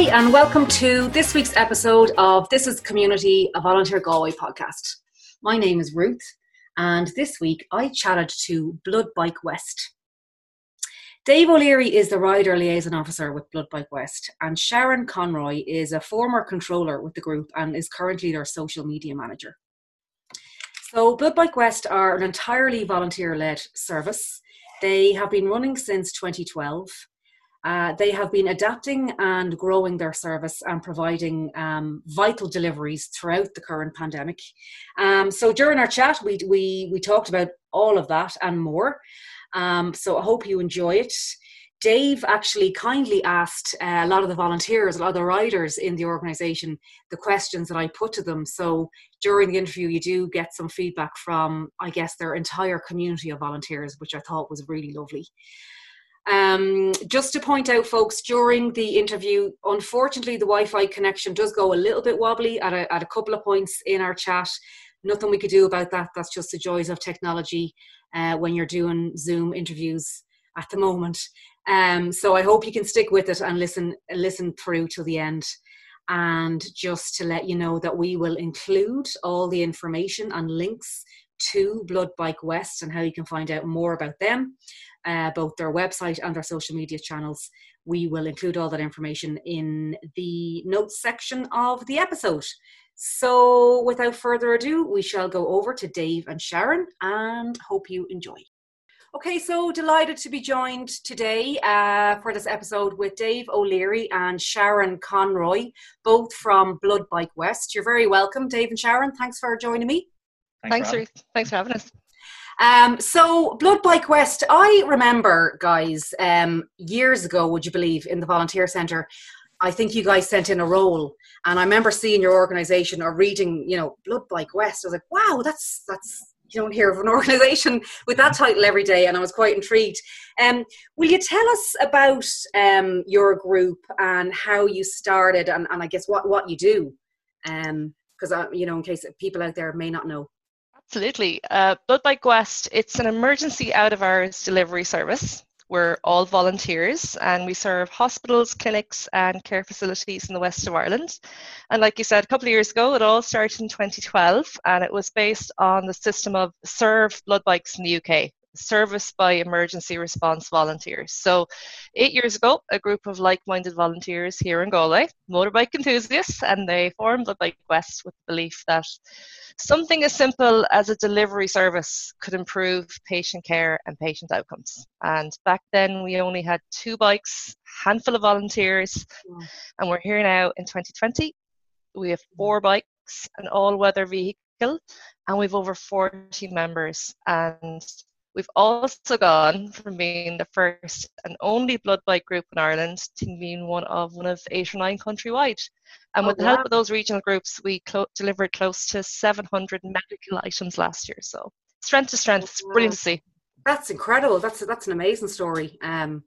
Hi, and welcome to this week's episode of This is Community, a Volunteer Galway podcast. My name is Ruth, and this week I chatted to Blood Bike West. Dave O'Leary is the rider liaison officer with Blood Bike West, and Sharon Conroy is a former controller with the group and is currently their social media manager. So, Blood Bike West are an entirely volunteer led service. They have been running since 2012. Uh, they have been adapting and growing their service and providing um, vital deliveries throughout the current pandemic. Um, so during our chat, we, we, we talked about all of that and more. Um, so I hope you enjoy it. Dave actually kindly asked uh, a lot of the volunteers, a lot of the riders in the organisation, the questions that I put to them. So during the interview, you do get some feedback from, I guess, their entire community of volunteers, which I thought was really lovely. Um, just to point out, folks, during the interview, unfortunately, the Wi Fi connection does go a little bit wobbly at a, at a couple of points in our chat. Nothing we could do about that. That's just the joys of technology uh, when you're doing Zoom interviews at the moment. Um, so I hope you can stick with it and listen listen through to the end. And just to let you know that we will include all the information and links to Blood Bike West and how you can find out more about them, uh, both their website and their social media channels. We will include all that information in the notes section of the episode. So, without further ado, we shall go over to Dave and Sharon and hope you enjoy. Okay, so delighted to be joined today uh, for this episode with Dave O'Leary and Sharon Conroy, both from Blood Bike West. You're very welcome, Dave and Sharon. Thanks for joining me. Thanks, Thanks Ruth. Thanks for having us. Um, so Blood Bike West, I remember, guys, um, years ago, would you believe, in the volunteer centre, I think you guys sent in a role, and I remember seeing your organisation or reading, you know, Blood Bike West. I was like, wow, that's that's you don't hear of an organisation with that title every day, and I was quite intrigued. Um, will you tell us about um, your group and how you started, and, and I guess what what you do? Because um, you know, in case people out there may not know. Absolutely. Uh, Blood Bike West, it's an emergency out of hours delivery service. We're all volunteers and we serve hospitals, clinics, and care facilities in the west of Ireland. And like you said, a couple of years ago, it all started in 2012 and it was based on the system of SERV Blood Bikes in the UK service by emergency response volunteers. So, eight years ago, a group of like minded volunteers here in Galway, motorbike enthusiasts, and they formed the Bike West with the belief that something as simple as a delivery service could improve patient care and patient outcomes. And back then, we only had two bikes, handful of volunteers, yeah. and we're here now in 2020. We have four bikes, an all weather vehicle, and we've over 40 members. And We've also gone from being the first and only blood bike group in Ireland to being one of one of eight or nine countrywide. And oh, with the help of those regional groups, we clo- delivered close to 700 medical items last year. So strength to strength, it's brilliant to see. That's incredible. That's that's an amazing story. Um,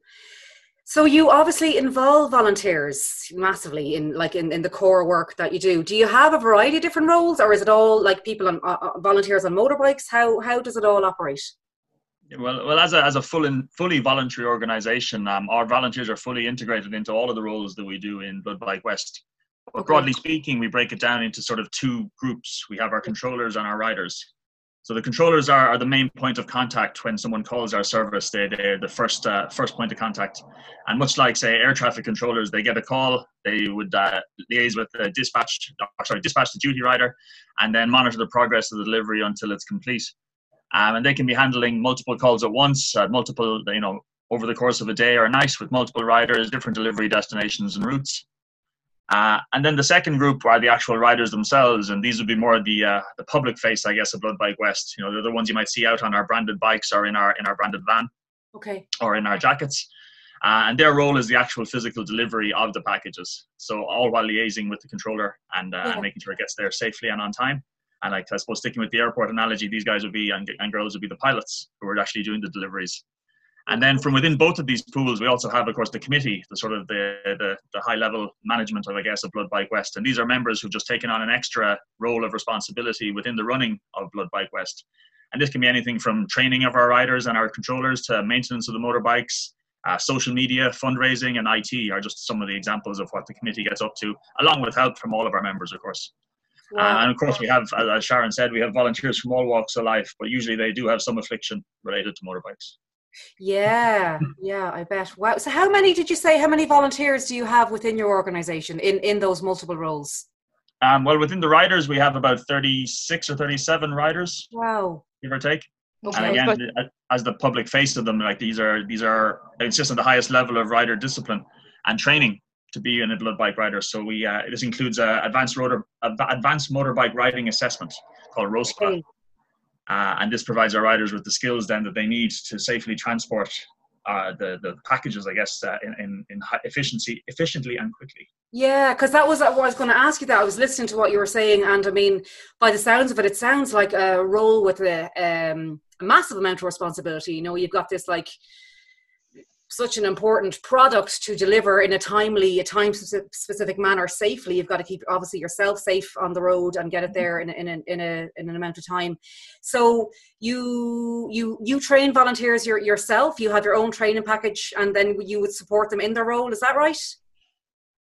so you obviously involve volunteers massively in like in, in the core work that you do. Do you have a variety of different roles, or is it all like people on uh, uh volunteers on motorbikes? How how does it all operate? Well, well, as a as a full and fully voluntary organisation, um, our volunteers are fully integrated into all of the roles that we do in Blood Bike West. But okay. broadly speaking, we break it down into sort of two groups. We have our controllers and our riders. So the controllers are, are the main point of contact when someone calls our service. They they're the first uh, first point of contact, and much like say air traffic controllers, they get a call, they would uh, liaise with the dispatch, sorry, dispatch the duty rider, and then monitor the progress of the delivery until it's complete um, and they can be handling multiple calls at once, at multiple, you know, over the course of a day or a night with multiple riders, different delivery destinations and routes. Uh, and then the second group are the actual riders themselves, and these would be more the uh, the public face, I guess, of Blood Bike West. You know, they're the ones you might see out on our branded bikes or in our in our branded van, okay, or in our jackets. Uh, and their role is the actual physical delivery of the packages. So all while liaising with the controller and, uh, yeah. and making sure it gets there safely and on time. And like I suppose sticking with the airport analogy, these guys would be and, and girls would be the pilots who are actually doing the deliveries. And then from within both of these pools, we also have, of course, the committee, the sort of the, the, the high level management of, I guess, of Blood Bike West. And these are members who've just taken on an extra role of responsibility within the running of Blood Bike West. And this can be anything from training of our riders and our controllers to maintenance of the motorbikes, uh, social media, fundraising, and IT are just some of the examples of what the committee gets up to, along with help from all of our members, of course. Wow. Uh, and of course, we have, as Sharon said, we have volunteers from all walks of life, but usually they do have some affliction related to motorbikes. Yeah, yeah, I bet. Wow. So, how many did you say? How many volunteers do you have within your organisation in in those multiple roles? Um, well, within the riders, we have about thirty six or thirty seven riders. Wow. Give or take. Okay, and again, but- as the public face of them, like these are these are it's just at the highest level of rider discipline and training to be in a blood bike rider. So we uh, this includes a advanced rotor advanced motorbike riding assessment called ROSPA. Uh, and this provides our riders with the skills then that they need to safely transport uh, the the packages, I guess, uh, in, in, in efficiency, efficiently and quickly. Yeah, because that was what I was going to ask you. That I was listening to what you were saying, and I mean, by the sounds of it, it sounds like a role with a, um, a massive amount of responsibility. You know, you've got this like such an important product to deliver in a timely, a time specific manner safely. You've got to keep obviously yourself safe on the road and get it there in a, in, a, in, a, in an amount of time. So you you you train volunteers your, yourself. You have your own training package, and then you would support them in their role. Is that right?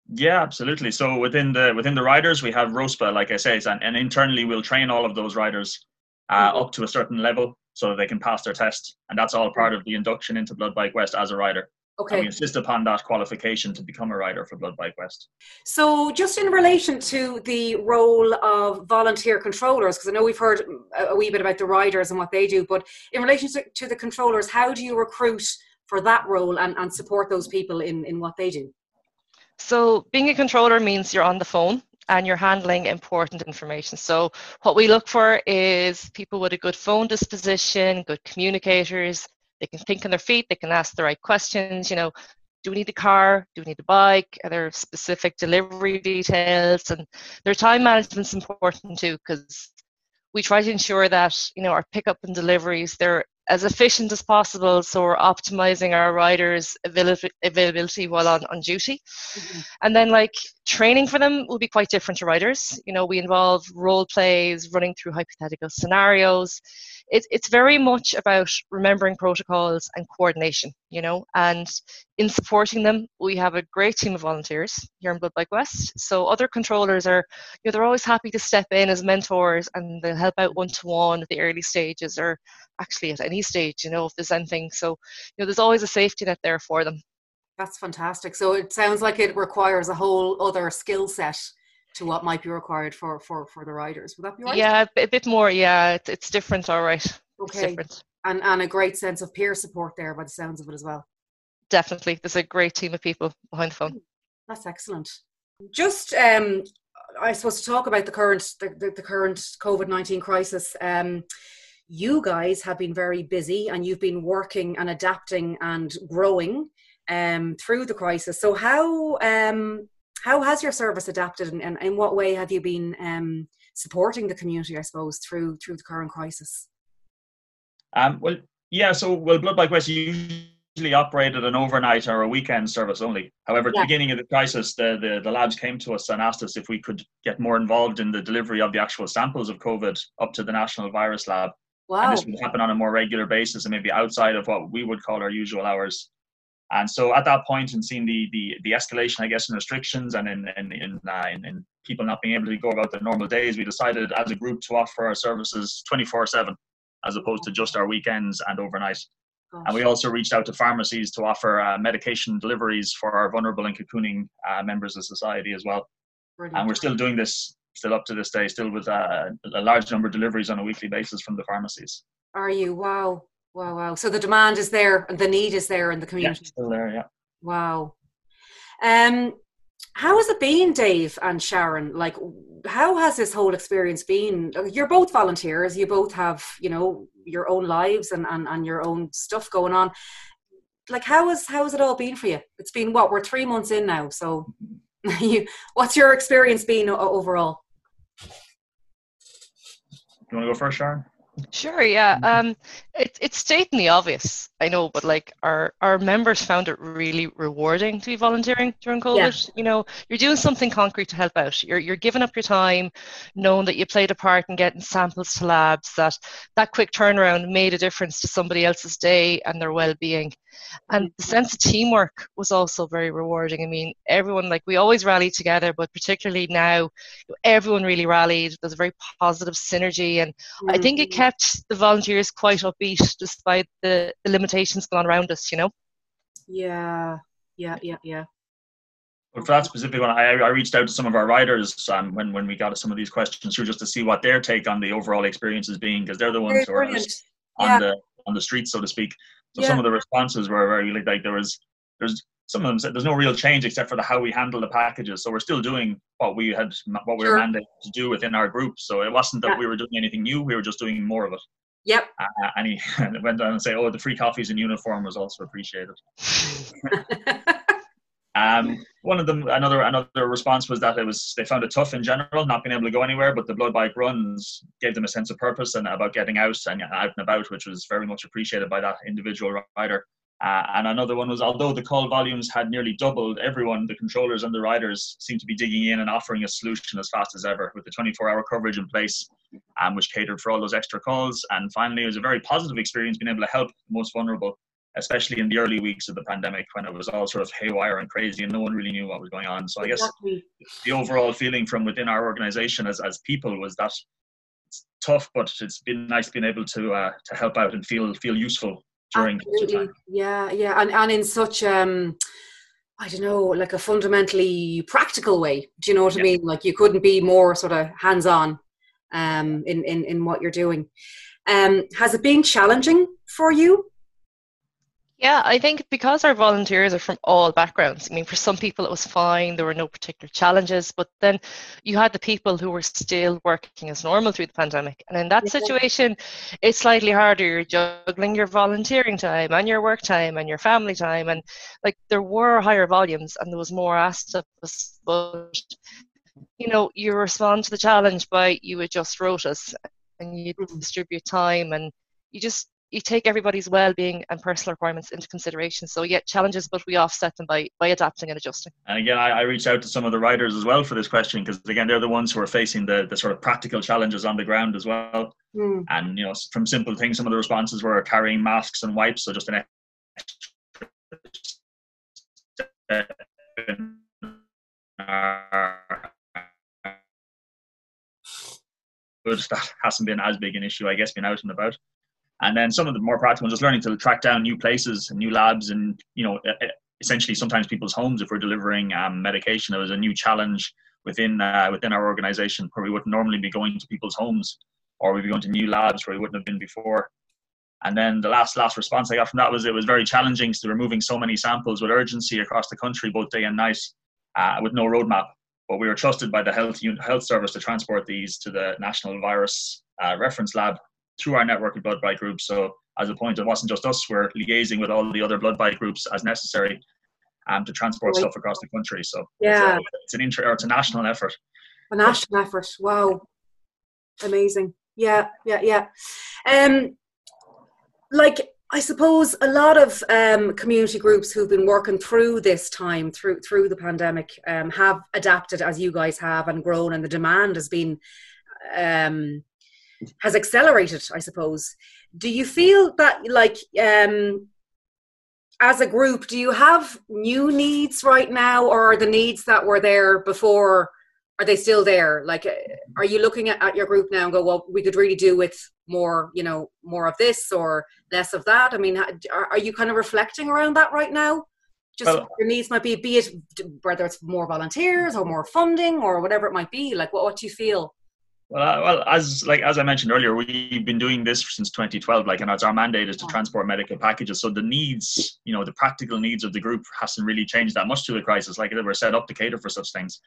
Yeah, absolutely. So within the within the riders, we have ROSPA, like I say, and, and internally we'll train all of those riders uh, mm-hmm. up to a certain level so that they can pass their test. And that's all part of the induction into Blood Bike West as a rider. Okay. And we insist upon that qualification to become a rider for Blood Bike West. So, just in relation to the role of volunteer controllers, because I know we've heard a wee bit about the riders and what they do, but in relation to, to the controllers, how do you recruit for that role and, and support those people in, in what they do? So, being a controller means you're on the phone and you're handling important information. So, what we look for is people with a good phone disposition, good communicators. They can think on their feet, they can ask the right questions. You know, do we need a car? Do we need a bike? Are there specific delivery details? And their time management is important too, because we try to ensure that you know our pickup and deliveries they're as efficient as possible so we're optimizing our riders availability while on, on duty. Mm-hmm. and then like training for them will be quite different to riders. You know we involve role plays running through hypothetical scenarios. It, it's very much about remembering protocols and coordination you know and in supporting them we have a great team of volunteers here in blood bike west so other controllers are you know they're always happy to step in as mentors and they'll help out one-to-one at the early stages or actually at any stage you know if there's anything so you know there's always a safety net there for them that's fantastic so it sounds like it requires a whole other skill set to what might be required for for for the riders. Would that be right? Yeah, a bit more. Yeah, it's, it's different. All right. Okay. And and a great sense of peer support there, by the sounds of it as well. Definitely, there's a great team of people behind the phone. That's excellent. Just um, I suppose to talk about the current the, the, the current COVID nineteen crisis. Um, you guys have been very busy and you've been working and adapting and growing um, through the crisis. So how um, how has your service adapted and, and in what way have you been um, supporting the community, I suppose, through through the current crisis? Um, well, yeah, so well, Blood Bike West usually operated an overnight or a weekend service only. However, at yeah. the beginning of the crisis, the, the, the labs came to us and asked us if we could get more involved in the delivery of the actual samples of COVID up to the National Virus Lab. Wow. And this would happen on a more regular basis and maybe outside of what we would call our usual hours. And so at that point, and seeing the the, the escalation, I guess, in restrictions and in in in, uh, in, in people not being able to go about their normal days, we decided as a group to offer our services 24/7, as opposed to just our weekends and overnight. Gosh. And we also reached out to pharmacies to offer uh, medication deliveries for our vulnerable and cocooning uh, members of society as well. Brilliant. And we're still doing this, still up to this day, still with uh, a large number of deliveries on a weekly basis from the pharmacies. Are you? Wow. Wow, wow. So the demand is there and the need is there in the community. Yeah, still there, yeah. Wow. Um, how has it been, Dave and Sharon? Like, how has this whole experience been? You're both volunteers. You both have, you know, your own lives and, and, and your own stuff going on. Like, how has how has it all been for you? It's been what we're three months in now. So, you, what's your experience been overall? You want to go first, Sharon? Sure, yeah. Mm-hmm. Um, it, it's stating the obvious. I know, but like our our members found it really rewarding to be volunteering during COVID. Yeah. You know, you're doing something concrete to help out. You're you're giving up your time, knowing that you played a part in getting samples to labs. That that quick turnaround made a difference to somebody else's day and their well-being. And the sense of teamwork was also very rewarding. I mean, everyone like we always rally together, but particularly now, everyone really rallied. There's a very positive synergy, and mm-hmm. I think it mm-hmm. kept the volunteers quite upbeat despite the, the limitations going on around us, you know? Yeah, yeah, yeah, yeah. But for that specific one, I, I reached out to some of our riders um, when, when we got some of these questions through just to see what their take on the overall experience is being, because they're the ones very who are on yeah. the on the streets, so to speak. So yeah. some of the responses were very like, like there was there's some of them said there's no real change except for the how we handle the packages. So we're still doing what we had what we sure. were mandated to do within our group. So it wasn't that yeah. we were doing anything new; we were just doing more of it. Yep. Uh, and he went on and say, "Oh, the free coffees in uniform was also appreciated." um, one of them, another another response was that it was they found it tough in general, not being able to go anywhere. But the blood bike runs gave them a sense of purpose and about getting out and out and about, which was very much appreciated by that individual rider. Uh, and another one was although the call volumes had nearly doubled, everyone, the controllers and the riders, seemed to be digging in and offering a solution as fast as ever with the 24 hour coverage in place, um, which catered for all those extra calls. And finally, it was a very positive experience being able to help the most vulnerable, especially in the early weeks of the pandemic when it was all sort of haywire and crazy and no one really knew what was going on. So I guess exactly. the overall feeling from within our organization as, as people was that it's tough, but it's been nice being able to uh, to help out and feel feel useful during Absolutely. Yeah, yeah, and and in such um, I don't know, like a fundamentally practical way. Do you know what yeah. I mean? Like you couldn't be more sort of hands on um, in in in what you're doing. Um, has it been challenging for you? Yeah, I think because our volunteers are from all backgrounds, I mean, for some people it was fine, there were no particular challenges, but then you had the people who were still working as normal through the pandemic. And in that yeah. situation, it's slightly harder. You're juggling your volunteering time and your work time and your family time. And like there were higher volumes and there was more asked of us, but you know, you respond to the challenge by you adjust rotas and you mm-hmm. distribute time and you just you take everybody's well-being and personal requirements into consideration. So yeah, challenges, but we offset them by by adapting and adjusting. And again, I, I reached out to some of the riders as well for this question because again, they're the ones who are facing the the sort of practical challenges on the ground as well. Mm. And you know, from simple things, some of the responses were carrying masks and wipes, so just an but that hasn't been as big an issue, I guess, being out and about. And then some of the more practical ones, just learning to track down new places and new labs and, you know, essentially sometimes people's homes if we're delivering um, medication. It was a new challenge within uh, within our organization where we wouldn't normally be going to people's homes or we'd be going to new labs where we wouldn't have been before. And then the last last response I got from that was it was very challenging to removing so many samples with urgency across the country, both day and night, uh, with no roadmap. But we were trusted by the health health service to transport these to the National Virus uh, Reference Lab through our network of blood bank groups. So as a point, it wasn't just us, we're liaising with all the other blood bank groups as necessary um, to transport right. stuff across the country. So yeah, it's, a, it's an inter or it's a national effort. A national effort. Wow. Amazing. Yeah, yeah, yeah. Um, like I suppose a lot of um, community groups who've been working through this time, through through the pandemic, um, have adapted as you guys have and grown, and the demand has been um, has accelerated, I suppose. Do you feel that, like, um, as a group, do you have new needs right now, or are the needs that were there before? Are they still there? Like, are you looking at, at your group now and go, well, we could really do with more, you know, more of this or less of that? I mean, are, are you kind of reflecting around that right now? Just well, your needs might be, be it whether it's more volunteers or more funding or whatever it might be. Like, what, what do you feel? Well, uh, well, as like as I mentioned earlier, we've been doing this since 2012. Like, and it's our mandate is to transport medical packages. So the needs, you know, the practical needs of the group hasn't really changed that much to the crisis. Like, they were set up to cater for such things.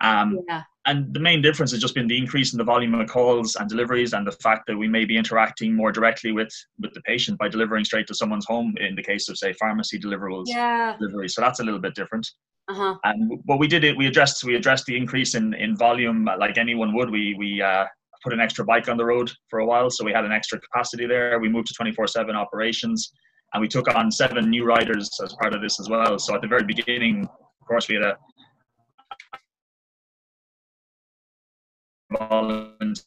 Um, yeah. And the main difference has just been the increase in the volume of calls and deliveries, and the fact that we may be interacting more directly with with the patient by delivering straight to someone's home. In the case of say pharmacy deliverables, yeah. delivery, so that's a little bit different. Uh-huh. And what we did it, we addressed we addressed the increase in in volume like anyone would. We we uh, put an extra bike on the road for a while, so we had an extra capacity there. We moved to twenty four seven operations. and we took on seven new riders as part of this as well. So at the very beginning, of course, we had a volunteers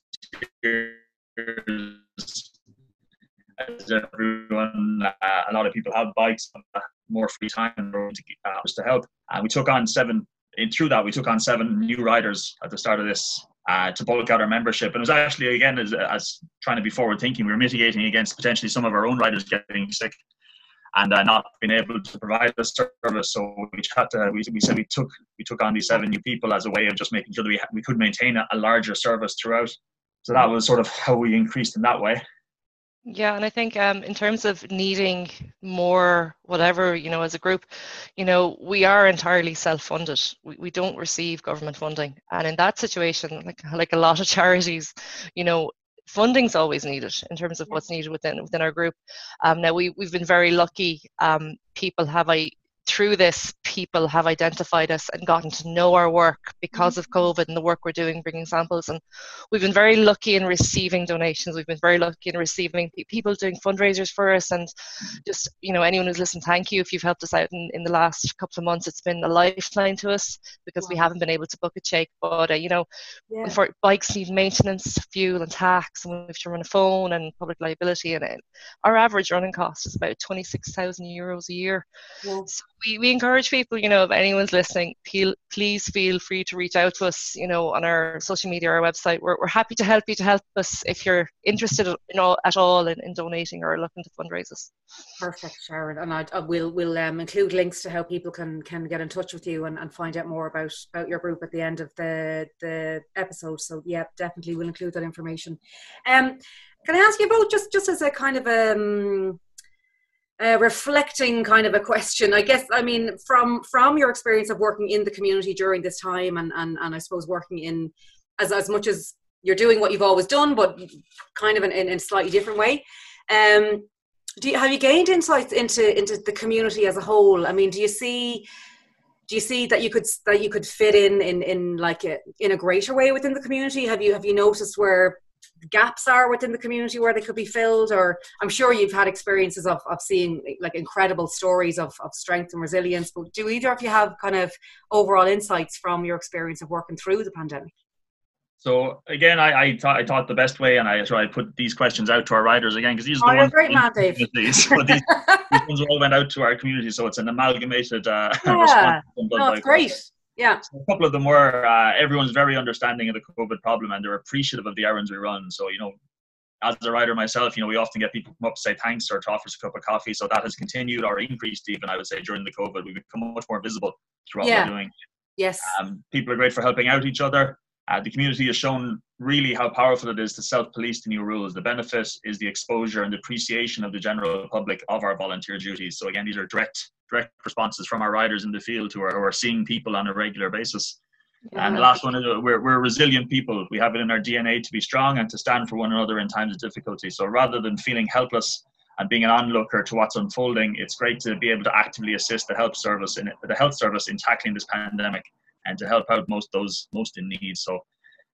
as everyone, uh, a lot of people have bikes, uh, more free time to, uh, to help. And we took on seven, and through that, we took on seven new riders at the start of this uh, to bulk out our membership. And it was actually, again, as, as trying to be forward thinking, we were mitigating against potentially some of our own riders getting sick and uh, not being able to provide the service. So we had to, we, we said we took we took on these seven new people as a way of just making sure that we, we could maintain a, a larger service throughout. So that was sort of how we increased in that way. Yeah, and I think um, in terms of needing more, whatever, you know, as a group, you know, we are entirely self-funded. We, we don't receive government funding. And in that situation, like, like a lot of charities, you know, funding's always needed in terms of what's needed within within our group. Um, now we we've been very lucky. Um, people have I through this, people have identified us and gotten to know our work because of mm-hmm. COVID and the work we're doing, bringing samples. And we've been very lucky in receiving donations. We've been very lucky in receiving people doing fundraisers for us. And just, you know, anyone who's listened, thank you if you've helped us out in, in the last couple of months. It's been a lifeline to us because wow. we haven't been able to book a check. But, uh, you know, yeah. for bikes need maintenance, fuel and tax, and we have to run a phone and public liability. And it, our average running cost is about 26,000 euros a year. Yeah. So we, we encourage people, you know, if anyone's listening, please feel free to reach out to us, you know, on our social media, our website. We're, we're happy to help you to help us if you're interested in all, at all in, in donating or looking to fundraise Perfect, Sharon. And I, I will will um, include links to how people can can get in touch with you and, and find out more about about your group at the end of the the episode. So yeah, definitely we'll include that information. Um, can I ask you about just just as a kind of um uh, reflecting kind of a question. I guess i mean from from your experience of working in the community during this time and and, and i suppose working in as, as much as you're doing what you've always done but kind of in, in, in a slightly different way um, do you, have you gained insights into into the community as a whole? I mean do you see do you see that you could that you could fit in in in like a, in a greater way within the community? Have you have you noticed where gaps are within the community where they could be filled or i'm sure you've had experiences of, of seeing like incredible stories of, of strength and resilience but do either of you have kind of overall insights from your experience of working through the pandemic so again, I, I thought I thought the best way, and I try to put these questions out to our riders again because these are the oh, ones. great, Matt, Dave. These, these, ones all went out to our community, so it's an amalgamated uh, yeah. response. No, it's great. Yeah. So a couple of them were uh, everyone's very understanding of the COVID problem and they're appreciative of the errands we run. So, you know, as a rider myself, you know, we often get people come up to say thanks or to offer us a cup of coffee. So that has continued or increased even, I would say, during the COVID. We've become much more visible through what yeah. we're doing. Yes. Um, people are great for helping out each other. Uh, the community has shown really how powerful it is to self-police the new rules. The benefit is the exposure and the appreciation of the general public of our volunteer duties. So again, these are direct direct responses from our riders in the field who are, who are seeing people on a regular basis. Yeah. And the last one is uh, we're, we're resilient people. We have it in our DNA to be strong and to stand for one another in times of difficulty. So rather than feeling helpless and being an onlooker to what's unfolding, it's great to be able to actively assist the health service in the health service in tackling this pandemic and to help out most those most in need. So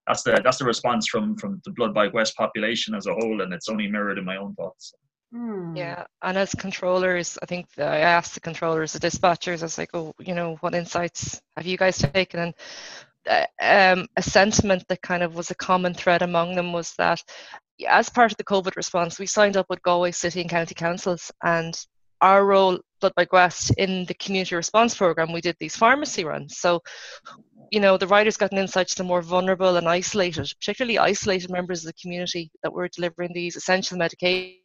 that's the that's the response from from the Blood Bike West population as a whole, and it's only mirrored in my own thoughts. Hmm. Yeah, and as controllers, I think I asked the controllers, the dispatchers, I was like, oh, you know, what insights have you guys taken? And uh, um, a sentiment that kind of was a common thread among them was that as part of the COVID response, we signed up with Galway City and County Councils, and our role, Blood Bike West, in the community response program, we did these pharmacy runs. So, you know, the riders got an insight to the more vulnerable and isolated, particularly isolated members of the community that were delivering these essential medications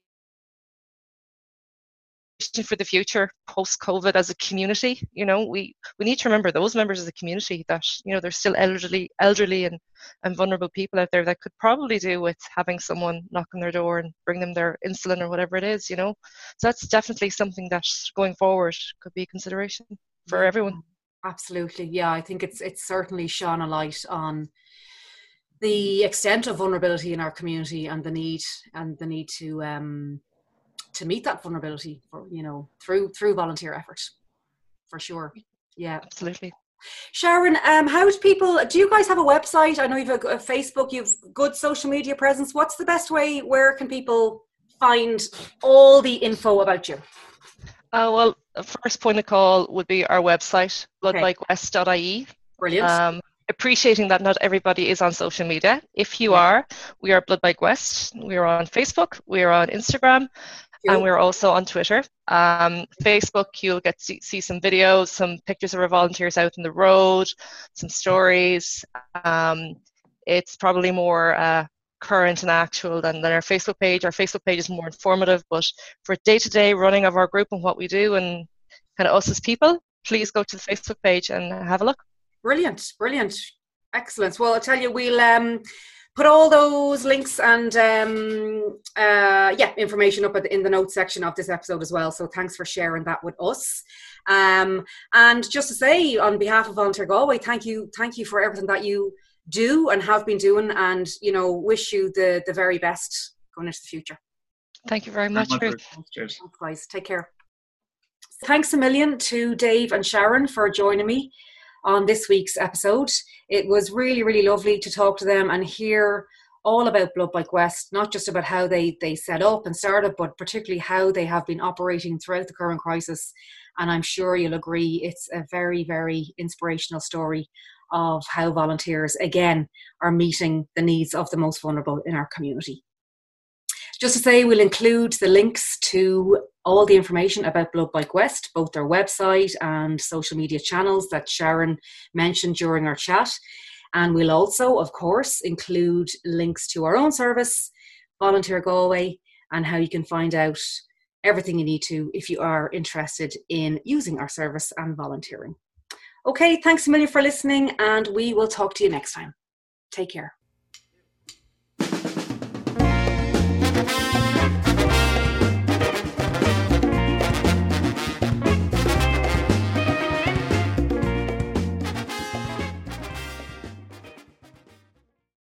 for the future post COVID as a community. You know, we, we need to remember those members of the community that, you know, there's still elderly elderly and, and vulnerable people out there that could probably do with having someone knock on their door and bring them their insulin or whatever it is, you know. So that's definitely something that going forward could be a consideration for everyone. Absolutely. Yeah, I think it's it's certainly shone a light on the extent of vulnerability in our community and the need and the need to um to meet that vulnerability for you know through through volunteer effort for sure yeah. Absolutely. Sharon um how do people do you guys have a website? I know you've a, a facebook you've good social media presence. What's the best way where can people find all the info about you? Uh, well, first point of call would be our website, bloodbikewest.ie. Brilliant. Um, appreciating that not everybody is on social media. If you are, we are Blood Bike West. We are on Facebook, we are on Instagram, and we're also on Twitter. Um, Facebook, you'll get to see, see, some videos, some pictures of our volunteers out in the road, some stories. Um, it's probably more uh, current and actual than, than our Facebook page. Our Facebook page is more informative, but for day-to-day running of our group and what we do and kind of us as people, please go to the Facebook page and have a look. Brilliant, brilliant, excellent. Well, I'll tell you, we'll um, put all those links and um, uh, yeah, information up in the notes section of this episode as well. So thanks for sharing that with us. Um, and just to say, on behalf of Volunteer Galway, thank you, thank you for everything that you do and have been doing, and you know, wish you the the very best going into the future. Thank you very much, Ruth. Cheers. Thanks, guys. Take care. Thanks a million to Dave and Sharon for joining me on this week's episode. It was really, really lovely to talk to them and hear all about Blood Bike West, not just about how they, they set up and started, but particularly how they have been operating throughout the current crisis. And I'm sure you'll agree it's a very, very inspirational story of how volunteers, again, are meeting the needs of the most vulnerable in our community. Just to say, we'll include the links to all the information about Blood Bike West, both their website and social media channels that Sharon mentioned during our chat. And we'll also, of course, include links to our own service, Volunteer Galway, and how you can find out everything you need to if you are interested in using our service and volunteering. Okay, thanks a million for listening, and we will talk to you next time. Take care.